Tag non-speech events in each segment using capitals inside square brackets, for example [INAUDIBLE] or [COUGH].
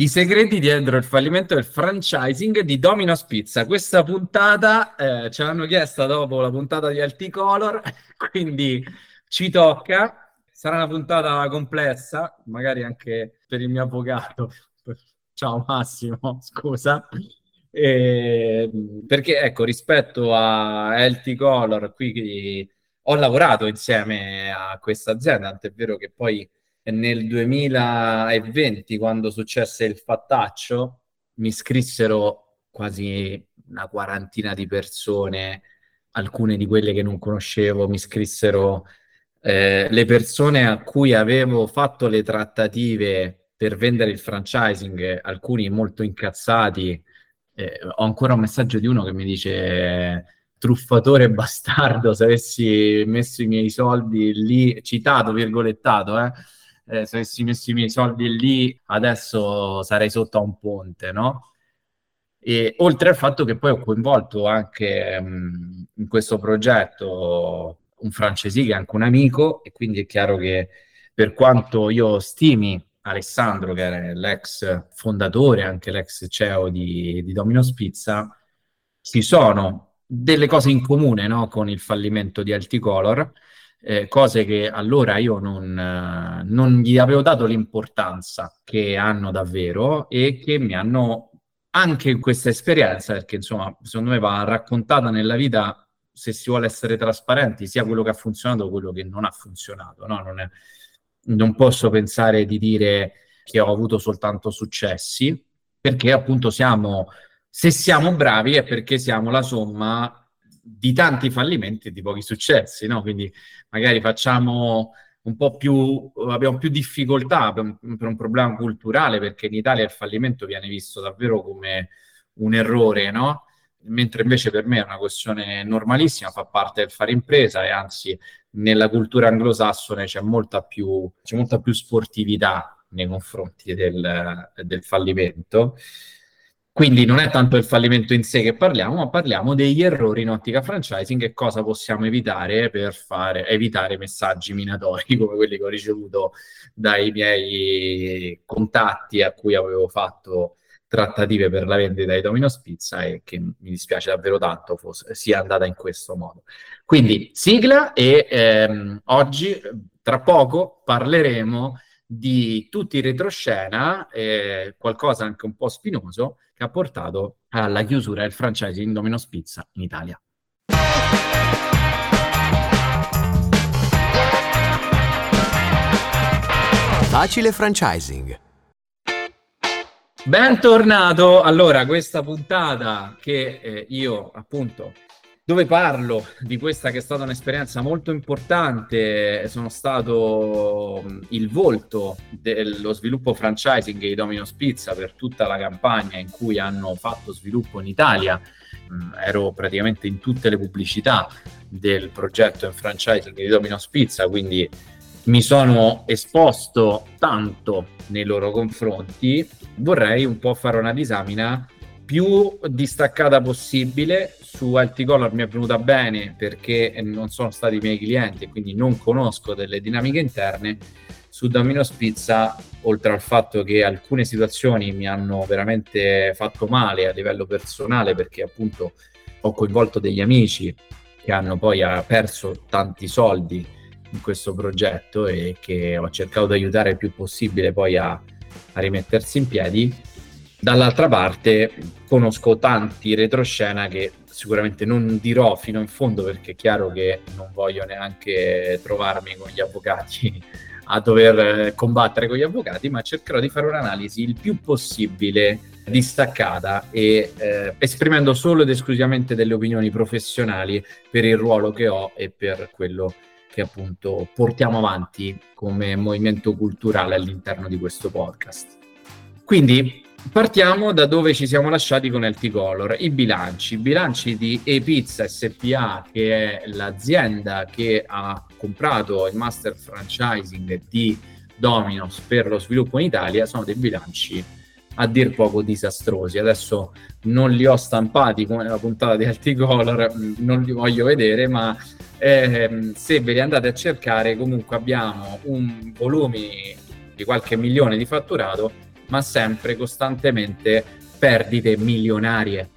I segreti dietro il fallimento del franchising di Domino's Pizza. Questa puntata eh, ce l'hanno chiesta dopo la puntata di Alticolor, [LAUGHS] quindi ci tocca. Sarà una puntata complessa, magari anche per il mio avvocato. Ciao Massimo, [LAUGHS] scusa. E, perché ecco, rispetto a Alticolor, qui ho lavorato insieme a questa azienda, tant'è vero che poi nel 2020, quando successe il fattaccio, mi scrissero quasi una quarantina di persone, alcune di quelle che non conoscevo, mi scrissero eh, le persone a cui avevo fatto le trattative per vendere il franchising, alcuni molto incazzati. Eh, ho ancora un messaggio di uno che mi dice truffatore bastardo se avessi messo i miei soldi lì, citato, virgolettato, eh, eh, se avessi messo i miei soldi lì, adesso sarei sotto a un ponte, no? E oltre al fatto che poi ho coinvolto anche mh, in questo progetto un francesi che è anche un amico, e quindi è chiaro che per quanto io stimi Alessandro, che è l'ex fondatore, anche l'ex CEO di, di Domino's Pizza, ci sono delle cose in comune no? con il fallimento di Alticolor eh, cose che allora io non, eh, non gli avevo dato l'importanza che hanno davvero e che mi hanno anche in questa esperienza, perché insomma, secondo me va raccontata nella vita se si vuole essere trasparenti, sia quello che ha funzionato che quello che non ha funzionato. No? Non, è, non posso pensare di dire che ho avuto soltanto successi, perché appunto siamo, se siamo bravi è perché siamo la somma di tanti fallimenti e di pochi successi, no? Quindi magari facciamo un po' più, abbiamo più difficoltà per un, per un, problema culturale, perché in Italia il fallimento viene visto davvero come un errore, no? Mentre invece per me è una questione normalissima, fa parte del fare impresa e anzi nella cultura anglosassone c'è molta più, c'è molta più sportività nei confronti del, del fallimento. Quindi non è tanto il fallimento in sé che parliamo, ma parliamo degli errori in ottica franchising e cosa possiamo evitare per fare, evitare messaggi minatori [LAUGHS] come quelli che ho ricevuto dai miei contatti a cui avevo fatto trattative per la vendita di Domino's Pizza e che mi dispiace davvero tanto fosse, sia andata in questo modo. Quindi sigla e ehm, oggi, tra poco, parleremo di tutti i retroscena, eh, qualcosa anche un po' spinoso, che ha portato alla chiusura del franchise in Domino's Pizza in Italia. Facile franchising. Bentornato. Allora, questa puntata che eh, io appunto dove parlo di questa che è stata un'esperienza molto importante. Sono stato il volto dello sviluppo franchising di Domino's Pizza per tutta la campagna in cui hanno fatto sviluppo in Italia. Ero praticamente in tutte le pubblicità del progetto in franchising di Domino's Pizza, quindi mi sono esposto tanto nei loro confronti. Vorrei un po' fare una disamina più distaccata possibile. Su Alticolor mi è venuta bene perché non sono stati i miei clienti e quindi non conosco delle dinamiche interne. Su Domino's Pizza, oltre al fatto che alcune situazioni mi hanno veramente fatto male a livello personale perché appunto ho coinvolto degli amici che hanno poi perso tanti soldi in questo progetto e che ho cercato di aiutare il più possibile poi a, a rimettersi in piedi Dall'altra parte conosco tanti retroscena che sicuramente non dirò fino in fondo perché è chiaro che non voglio neanche trovarmi con gli avvocati a dover combattere con gli avvocati, ma cercherò di fare un'analisi il più possibile distaccata e eh, esprimendo solo ed esclusivamente delle opinioni professionali per il ruolo che ho e per quello che appunto portiamo avanti come movimento culturale all'interno di questo podcast. Quindi Partiamo da dove ci siamo lasciati con Color, i bilanci. I bilanci di E-Pizza SPA, che è l'azienda che ha comprato il master franchising di Domino's per lo sviluppo in Italia, sono dei bilanci a dir poco disastrosi. Adesso non li ho stampati come nella puntata di Alticolor, non li voglio vedere, ma eh, se ve li andate a cercare, comunque abbiamo un volume di qualche milione di fatturato ma sempre costantemente perdite milionarie.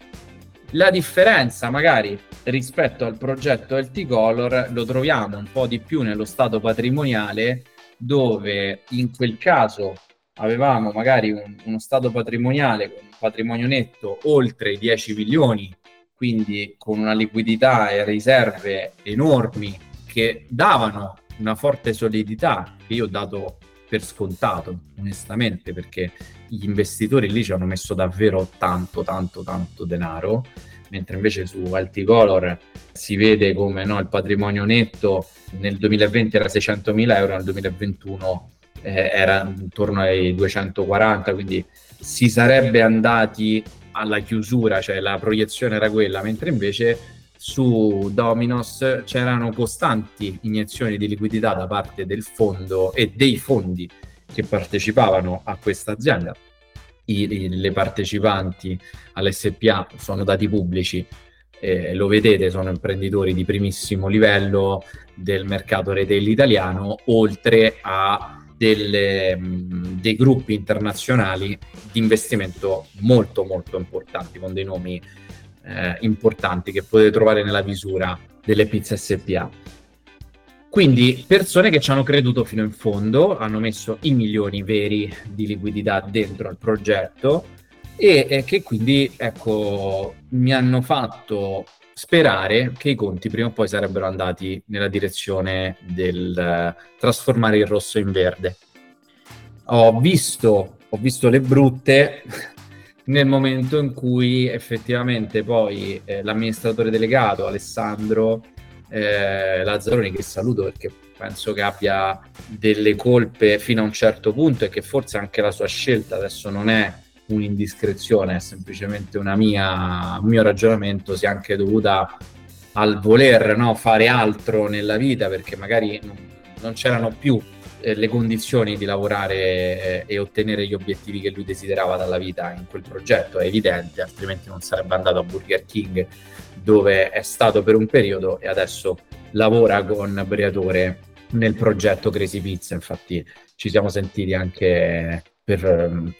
La differenza magari rispetto al progetto LT Color lo troviamo un po' di più nello stato patrimoniale dove in quel caso avevamo magari un, uno stato patrimoniale con un patrimonio netto oltre i 10 milioni, quindi con una liquidità e riserve enormi che davano una forte solidità che io ho dato per scontato, onestamente, perché gli investitori lì ci hanno messo davvero tanto, tanto, tanto denaro, mentre invece su Alticolor si vede come no, il patrimonio netto nel 2020 era 600.000 euro, nel 2021 eh, era intorno ai 240, quindi si sarebbe andati alla chiusura, cioè la proiezione era quella, mentre invece su Dominos c'erano costanti iniezioni di liquidità da parte del fondo e dei fondi che partecipavano a questa azienda. I, le partecipanti all'SPA sono dati pubblici, eh, lo vedete, sono imprenditori di primissimo livello del mercato retail italiano, oltre a delle, dei gruppi internazionali di investimento molto molto importanti, con dei nomi eh, importanti che potete trovare nella visura delle pizze SPA. Quindi persone che ci hanno creduto fino in fondo, hanno messo i milioni veri di liquidità dentro al progetto e, e che quindi ecco, mi hanno fatto sperare che i conti prima o poi sarebbero andati nella direzione del uh, trasformare il rosso in verde. Ho visto, ho visto le brutte nel momento in cui effettivamente poi eh, l'amministratore delegato Alessandro eh, Lazzaroni, che saluto perché penso che abbia delle colpe fino a un certo punto e che forse anche la sua scelta adesso non è un'indiscrezione, è semplicemente una mia, un mio ragionamento, sia anche dovuta al voler no, fare altro nella vita perché magari non, non c'erano più eh, le condizioni di lavorare eh, e ottenere gli obiettivi che lui desiderava dalla vita in quel progetto, è evidente, altrimenti non sarebbe andato a Burger King dove è stato per un periodo e adesso lavora con Briatore nel progetto Crazy Pizza, infatti ci siamo sentiti anche per, um,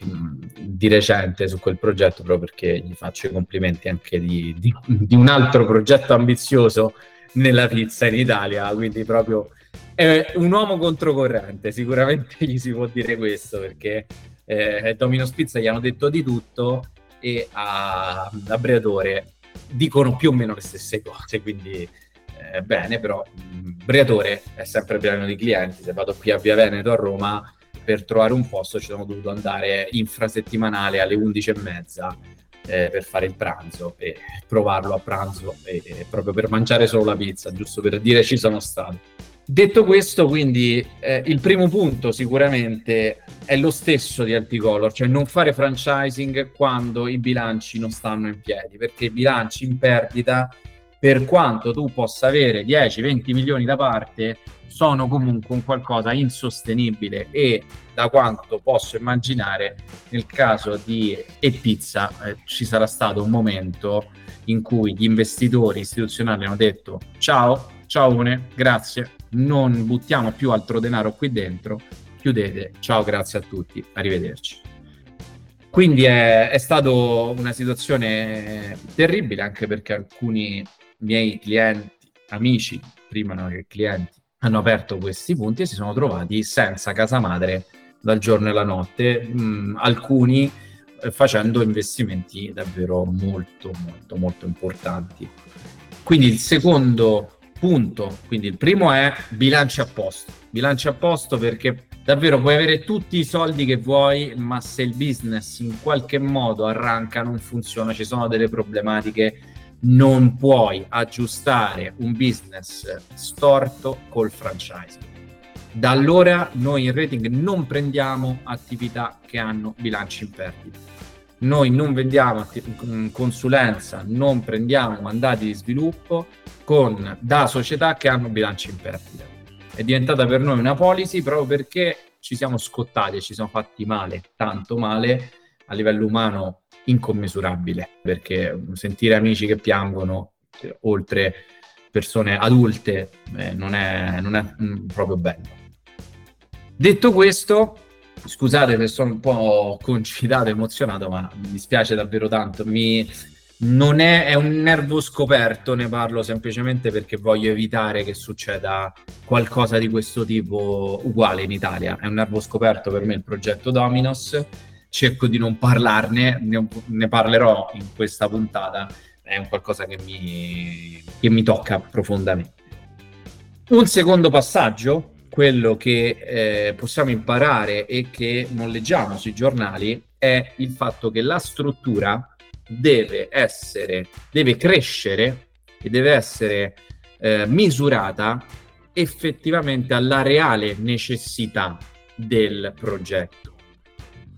di recente su quel progetto proprio perché gli faccio i complimenti anche di, di, di, un altro progetto ambizioso nella pizza in Italia, quindi proprio è un uomo controcorrente, sicuramente gli si può dire questo perché eh, Domino Spizza gli hanno detto di tutto e a, a Briatore dicono più o meno le stesse cose, quindi eh, bene, però mh, Briatore è sempre pieno di clienti, se vado qui a Via Veneto a Roma per trovare un posto ci sono dovuto andare infrasettimanale alle 11.30 eh, per fare il pranzo e provarlo a pranzo e, e proprio per mangiare solo la pizza, giusto per dire ci sono stato. Detto questo, quindi eh, il primo punto sicuramente è lo stesso di Alticolor, cioè non fare franchising quando i bilanci non stanno in piedi, perché i bilanci in perdita, per quanto tu possa avere 10-20 milioni da parte, sono comunque un qualcosa insostenibile e da quanto posso immaginare nel caso di E-Pizza eh, ci sarà stato un momento in cui gli investitori istituzionali hanno detto ciao, ciao Une, grazie, non buttiamo più altro denaro qui dentro, chiudete, ciao, grazie a tutti, arrivederci. Quindi è, è stata una situazione terribile anche perché alcuni miei clienti, amici, prima no, che clienti, hanno aperto questi punti e si sono trovati senza casa madre dal giorno e la notte, mh, alcuni eh, facendo investimenti davvero molto, molto, molto importanti. Quindi il secondo punto, quindi il primo è bilanci a posto, bilanci a posto perché davvero puoi avere tutti i soldi che vuoi, ma se il business in qualche modo arranca, non funziona, ci sono delle problematiche non puoi aggiustare un business storto col franchising. Da allora noi in rating non prendiamo attività che hanno bilanci in perdita. Noi non vendiamo mm, consulenza, non prendiamo mandati di sviluppo con, da società che hanno bilanci in perdita. È diventata per noi una policy proprio perché ci siamo scottati e ci siamo fatti male, tanto male a livello umano incommisurabile, perché sentire amici che piangono, eh, oltre persone adulte, eh, non, è, non è mm, proprio bello. Detto questo, Scusate se sono un po' concitato, emozionato, ma mi dispiace davvero tanto. Mi, non è, è, un nervo scoperto, ne parlo semplicemente perché voglio evitare che succeda qualcosa di questo tipo uguale in Italia. È un nervo scoperto per me il progetto Dominos, cerco di non parlarne, ne, ne parlerò in questa puntata, è un qualcosa che mi, che mi tocca profondamente. Un secondo passaggio, quello che eh, possiamo imparare e che non leggiamo sui giornali, è il fatto che la struttura deve essere, deve crescere e deve essere eh, misurata effettivamente alla reale necessità del progetto.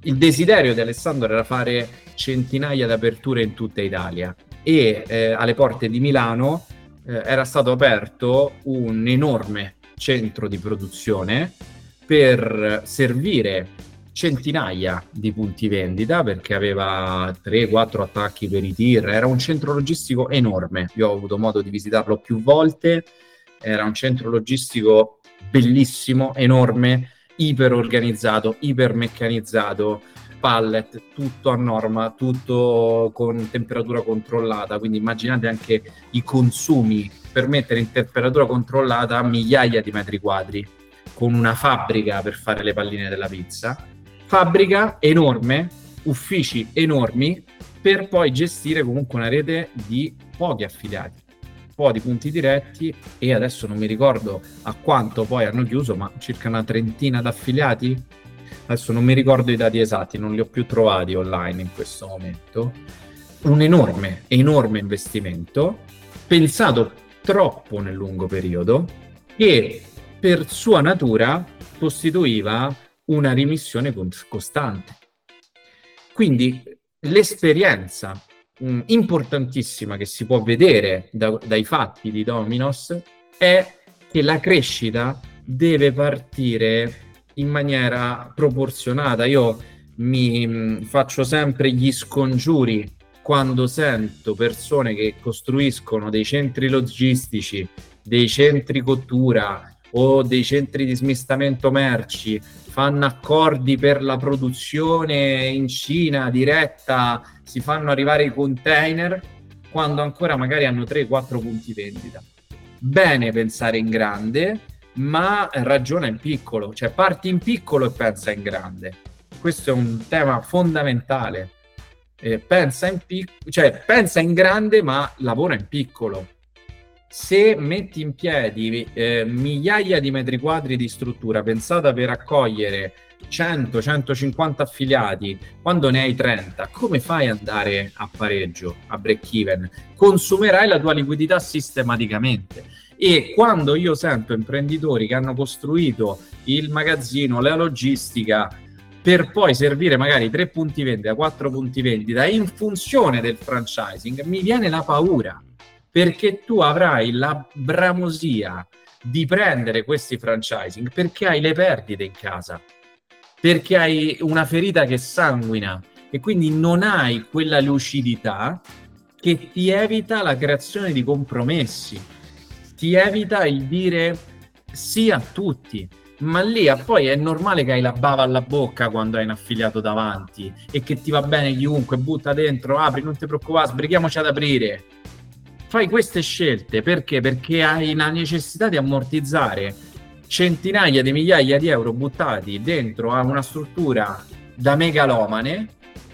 Il desiderio di Alessandro era fare centinaia di aperture in tutta Italia e eh, alle porte di Milano eh, era stato aperto un enorme centro di produzione per servire centinaia di punti vendita perché aveva 3-4 attacchi per i tir, era un centro logistico enorme, io ho avuto modo di visitarlo più volte, era un centro logistico bellissimo, enorme, iper organizzato, iper meccanizzato, pallet, tutto a norma, tutto con temperatura controllata, quindi immaginate anche i consumi per mettere in temperatura controllata migliaia di metri quadri, con una fabbrica per fare le palline della pizza fabbrica enorme, uffici enormi, per poi gestire comunque una rete di pochi affiliati, po' di punti diretti e adesso non mi ricordo a quanto poi hanno chiuso, ma circa una trentina di affiliati. Adesso non mi ricordo i dati esatti, non li ho più trovati online in questo momento. Un enorme, enorme investimento, pensato troppo nel lungo periodo, che per sua natura costituiva una rimissione costante. Quindi l'esperienza mh, mm, importantissima che si può vedere da, dai fatti di Dominos è che la crescita deve partire in maniera proporzionata. Io mi mm, faccio sempre gli scongiuri quando sento persone che costruiscono dei centri logistici, dei centri cottura o dei centri di smistamento merci fanno accordi per la produzione in Cina diretta, si fanno arrivare i container quando ancora magari hanno 3-4 punti vendita. Bene pensare in grande, ma ragiona in piccolo, cioè parti in piccolo e pensa in grande. Questo è un tema fondamentale. Eh, pensa, in pic- cioè, pensa in grande, ma lavora in piccolo se metti in piedi eh, migliaia di metri quadri di struttura pensata per accogliere 100-150 affiliati, quando ne hai 30, come fai ad andare a pareggio, a break even? Consumerai la tua liquidità sistematicamente. E quando io sento imprenditori che hanno costruito il magazzino, la logistica, per poi servire magari tre punti vendita, quattro punti vendita in funzione del franchising, mi viene la paura perché tu avrai la bramosia di prendere questi franchising perché hai le perdite in casa, perché hai una ferita che sanguina e quindi non hai quella lucidità che ti evita la creazione di compromessi, ti evita il dire sì a tutti. Ma lì poi è normale che hai la bava alla bocca quando hai un affiliato davanti e che ti va bene chiunque, butta dentro, apri, non ti preoccupare, sbrighiamoci ad aprire fai queste scelte perché? Perché hai la necessità di ammortizzare centinaia di migliaia di euro buttati dentro a una struttura da megalomane,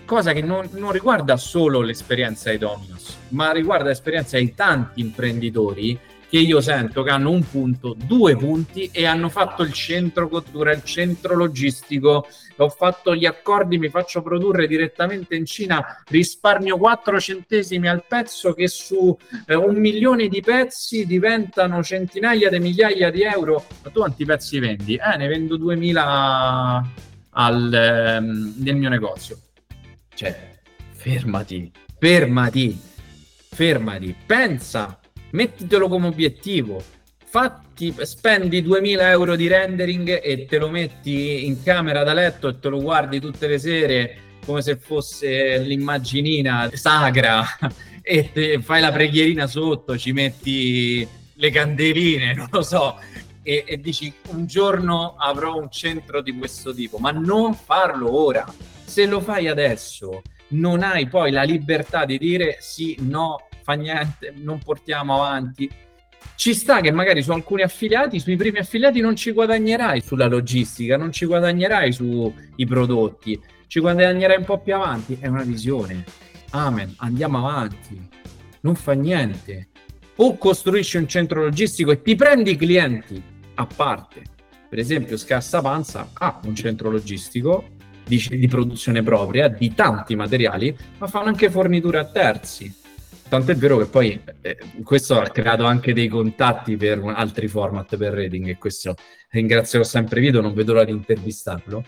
cosa che non, non riguarda solo l'esperienza di Dominos, ma riguarda l'esperienza di tanti imprenditori che io sento che hanno un punto, due punti e hanno fatto il centro cottura, il centro logistico, ho fatto gli accordi, mi faccio produrre direttamente in Cina, risparmio 4 centesimi al pezzo che su eh, un milione di pezzi diventano centinaia di migliaia di euro. Ma tu quanti pezzi vendi? Eh, ne vendo 2000 al, ehm, nel mio negozio. Cioè, fermati, fermati, fermati, pensa mettitelo come obiettivo. Fatti, spendi 2000 euro di rendering e te lo metti in camera da letto e te lo guardi tutte le sere come se fosse l'immaginina sacra [LAUGHS] e fai la preghierina sotto, ci metti le candeline, [LAUGHS] non lo so. e, e dici un giorno avrò un centro di questo tipo, ma non farlo ora. Se lo fai adesso, non hai poi la libertà di dire sì, no, fa niente, non portiamo avanti. Ci sta che magari su alcuni affiliati, sui primi affiliati non ci guadagnerai sulla logistica, non ci guadagnerai sui prodotti, ci guadagnerai un po' più avanti. È una visione. Amen, andiamo avanti. Non fa niente. O costruisci un centro logistico e ti prendi clienti a parte. Per esempio, Scassa Panza ha un centro logistico di, di produzione propria di tanti materiali, ma fanno anche forniture a terzi Tant'è vero che poi eh, questo ha creato anche dei contatti per altri format per rating e questo ringrazio sempre Vito, non vedo l'ora di intervistarlo.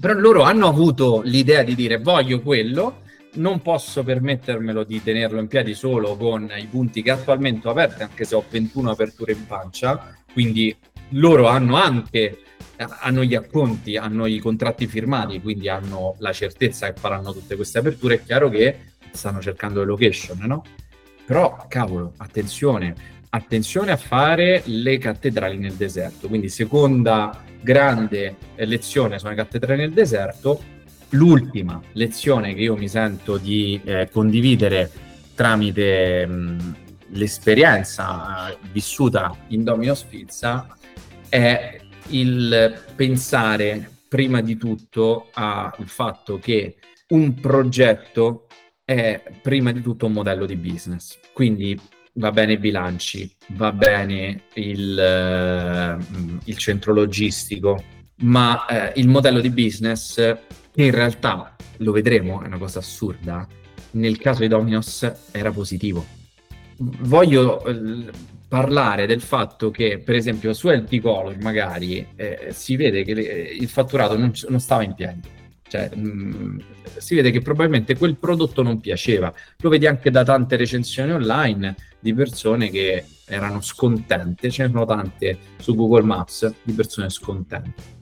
Però loro hanno avuto l'idea di dire voglio quello, non posso permettermelo di tenerlo in piedi solo con i punti che attualmente ho aperti, anche se ho 21 aperture in pancia, quindi loro hanno anche hanno gli acconti, hanno i contratti firmati, quindi hanno la certezza che faranno tutte queste aperture. È chiaro che stanno cercando le location, no? Però, cavolo, attenzione, attenzione a fare le cattedrali nel deserto. Quindi, seconda grande lezione sono le cattedrali nel deserto. L'ultima lezione che io mi sento di eh, condividere tramite mh, l'esperienza eh, vissuta in Domino's Pizza è il pensare prima di tutto al fatto che un progetto è prima di tutto un modello di business. Quindi va bene i bilanci, va bene il, uh, il centro logistico, ma uh, il modello di business, che in realtà lo vedremo, è una cosa assurda, nel caso di Dominos era positivo. Voglio uh, parlare del fatto che, per esempio, su LT Color magari eh, si vede che le, il fatturato non, non stava in piedi cioè, mh, mm, si vede che probabilmente quel prodotto non piaceva. Lo vedi anche da tante recensioni online di persone che erano scontente, ce ne sono tante su Google Maps di persone scontente.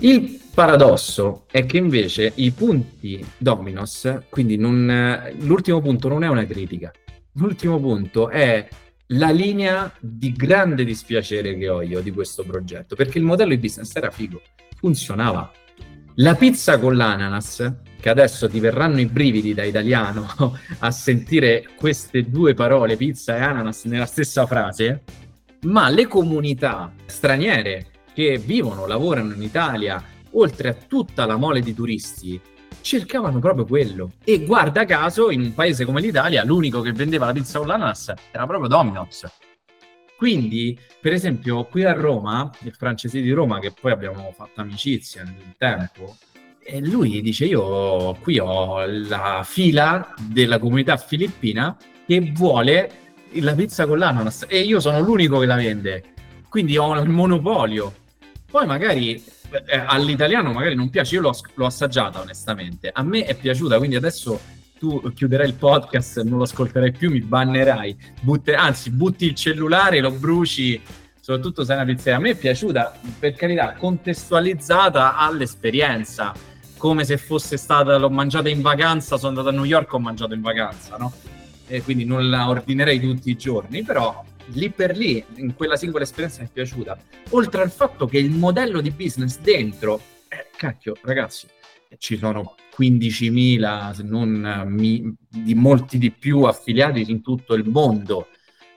Il paradosso è che invece i punti Dominos, quindi non, l'ultimo punto non è una critica, l'ultimo punto è la linea di grande dispiacere che ho io di questo progetto, perché il modello di business era figo, funzionava, la pizza con l'ananas, che adesso ti verranno i brividi da italiano [LAUGHS] a sentire queste due parole, pizza e ananas, nella stessa frase, ma le comunità straniere che vivono, lavorano in Italia, oltre a tutta la mole di turisti, cercavano proprio quello. E guarda caso, in un paese come l'Italia, l'unico che vendeva la pizza con l'ananas era proprio Domino's. Quindi, per esempio, qui a Roma, il francese di Roma, che poi abbiamo fatto amicizia nel tempo, e lui dice: Io qui ho la fila della comunità filippina che vuole la pizza con l'ananas e io sono l'unico che la vende. Quindi ho il monopolio. Poi magari eh, all'italiano magari non piace, io l'ho, l'ho assaggiata onestamente. A me è piaciuta, quindi adesso tu chiuderai il podcast, non lo ascolterai più, mi bannerai, Butte, anzi butti il cellulare, lo bruci, soprattutto se è una pizzeria. A me è piaciuta, per carità, contestualizzata all'esperienza, come se fosse stata, l'ho mangiata in vacanza, sono andato a New York, ho mangiato in vacanza, no? E quindi non la ordinerei tutti i giorni, però lì per lì, in quella singola esperienza mi è piaciuta. Oltre al fatto che il modello di business dentro, eh, cacchio, ragazzi, ci sono 15.000, se non mi, di molti di più affiliati in tutto il mondo.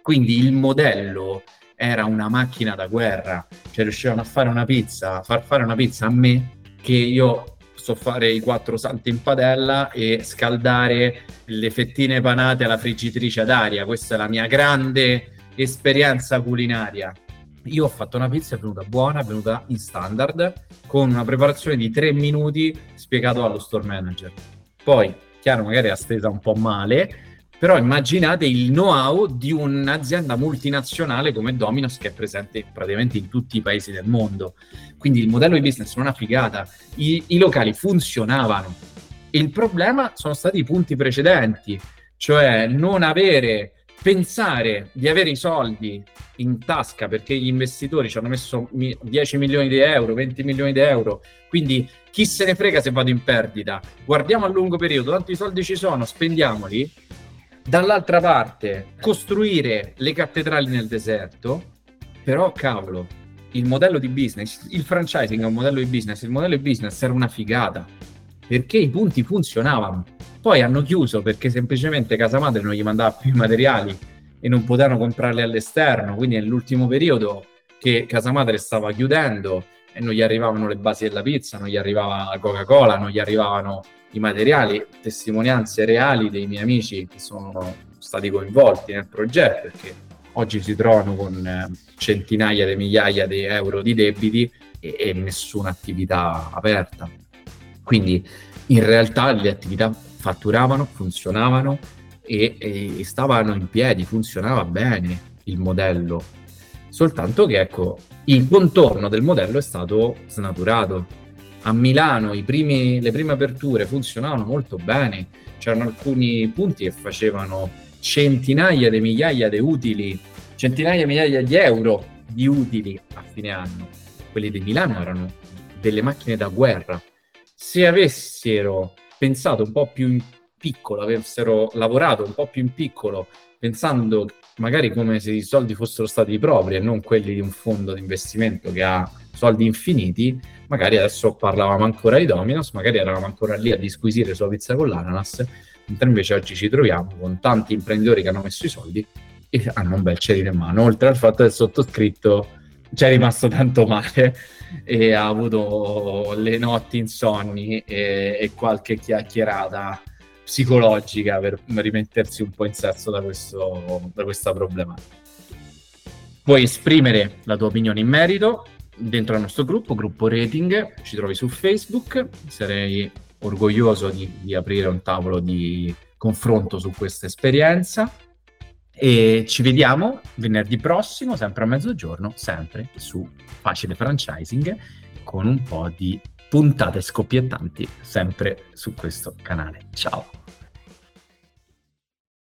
Quindi il modello era una macchina da guerra, cioè riuscivano a fare una pizza, a far fare una pizza a me che io so fare i quattro salti in padella e scaldare le fettine panate alla friggitrice ad aria. Questa è la mia grande esperienza culinaria. Io ho fatto una pizza, è venuta buona, è venuta in standard, con una preparazione di tre minuti spiegato allo store manager. Poi, chiaro, magari è stesa un po' male, però immaginate il know-how di un'azienda multinazionale come Domino's che è presente praticamente in tutti i paesi del mondo. Quindi il modello di business non una figata, I, i locali funzionavano. Il problema sono stati i punti precedenti, cioè non avere pensare di avere i soldi in tasca perché gli investitori ci hanno messo 10 milioni di euro, 20 milioni di euro, quindi chi se ne frega se vado in perdita, guardiamo a lungo periodo, tanti soldi ci sono, spendiamoli. Dall'altra parte, costruire le cattedrali nel deserto, Però, cavolo, il modello di business, il franchising è un modello di business, il modello di business era una figata, perché i punti funzionavano. Poi hanno chiuso perché semplicemente casa madre non gli mandava più i materiali e non potevano comprarli all'esterno, quindi nell'ultimo periodo che casa madre stava chiudendo e non gli arrivavano le basi della pizza, non gli arrivava la Coca-Cola, non gli arrivavano i materiali, testimonianze reali dei miei amici che sono stati coinvolti nel progetto perché oggi si trovano con eh, centinaia di migliaia di euro di debiti e, e nessuna attività aperta. Quindi in realtà le attività fatturavano, funzionavano e, e stavano in piedi, funzionava bene il modello. Soltanto che ecco, il contorno del modello è stato snaturato. A Milano primi, le prime aperture funzionavano molto bene, c'erano alcuni punti che facevano centinaia di migliaia di utili, centinaia di migliaia di euro di utili a fine anno. Quelli di Milano erano delle macchine da guerra. Se avessero pensato un po' più in piccolo, avessero lavorato un po' più in piccolo, pensando magari come se i soldi fossero stati propri e non quelli di un fondo di investimento che ha soldi infiniti, magari adesso parlavamo ancora di Dominos, magari eravamo ancora lì a disquisire sulla pizza con l'ananas, mentre invece oggi ci troviamo con tanti imprenditori che hanno messo i soldi e hanno un bel cerino in mano, oltre al fatto il sottoscritto ci è rimasto tanto male e ha avuto le notti insonni e, e qualche chiacchierata psicologica per rimettersi un po' in senso da, questo, da questa problematica. Puoi esprimere la tua opinione in merito dentro al nostro gruppo, gruppo rating, ci trovi su Facebook, sarei orgoglioso di, di aprire un tavolo di confronto su questa esperienza e ci vediamo venerdì prossimo, sempre a mezzogiorno, sempre su Facile Franchising, con un po' di puntate scoppiettanti, sempre su questo canale. Ciao!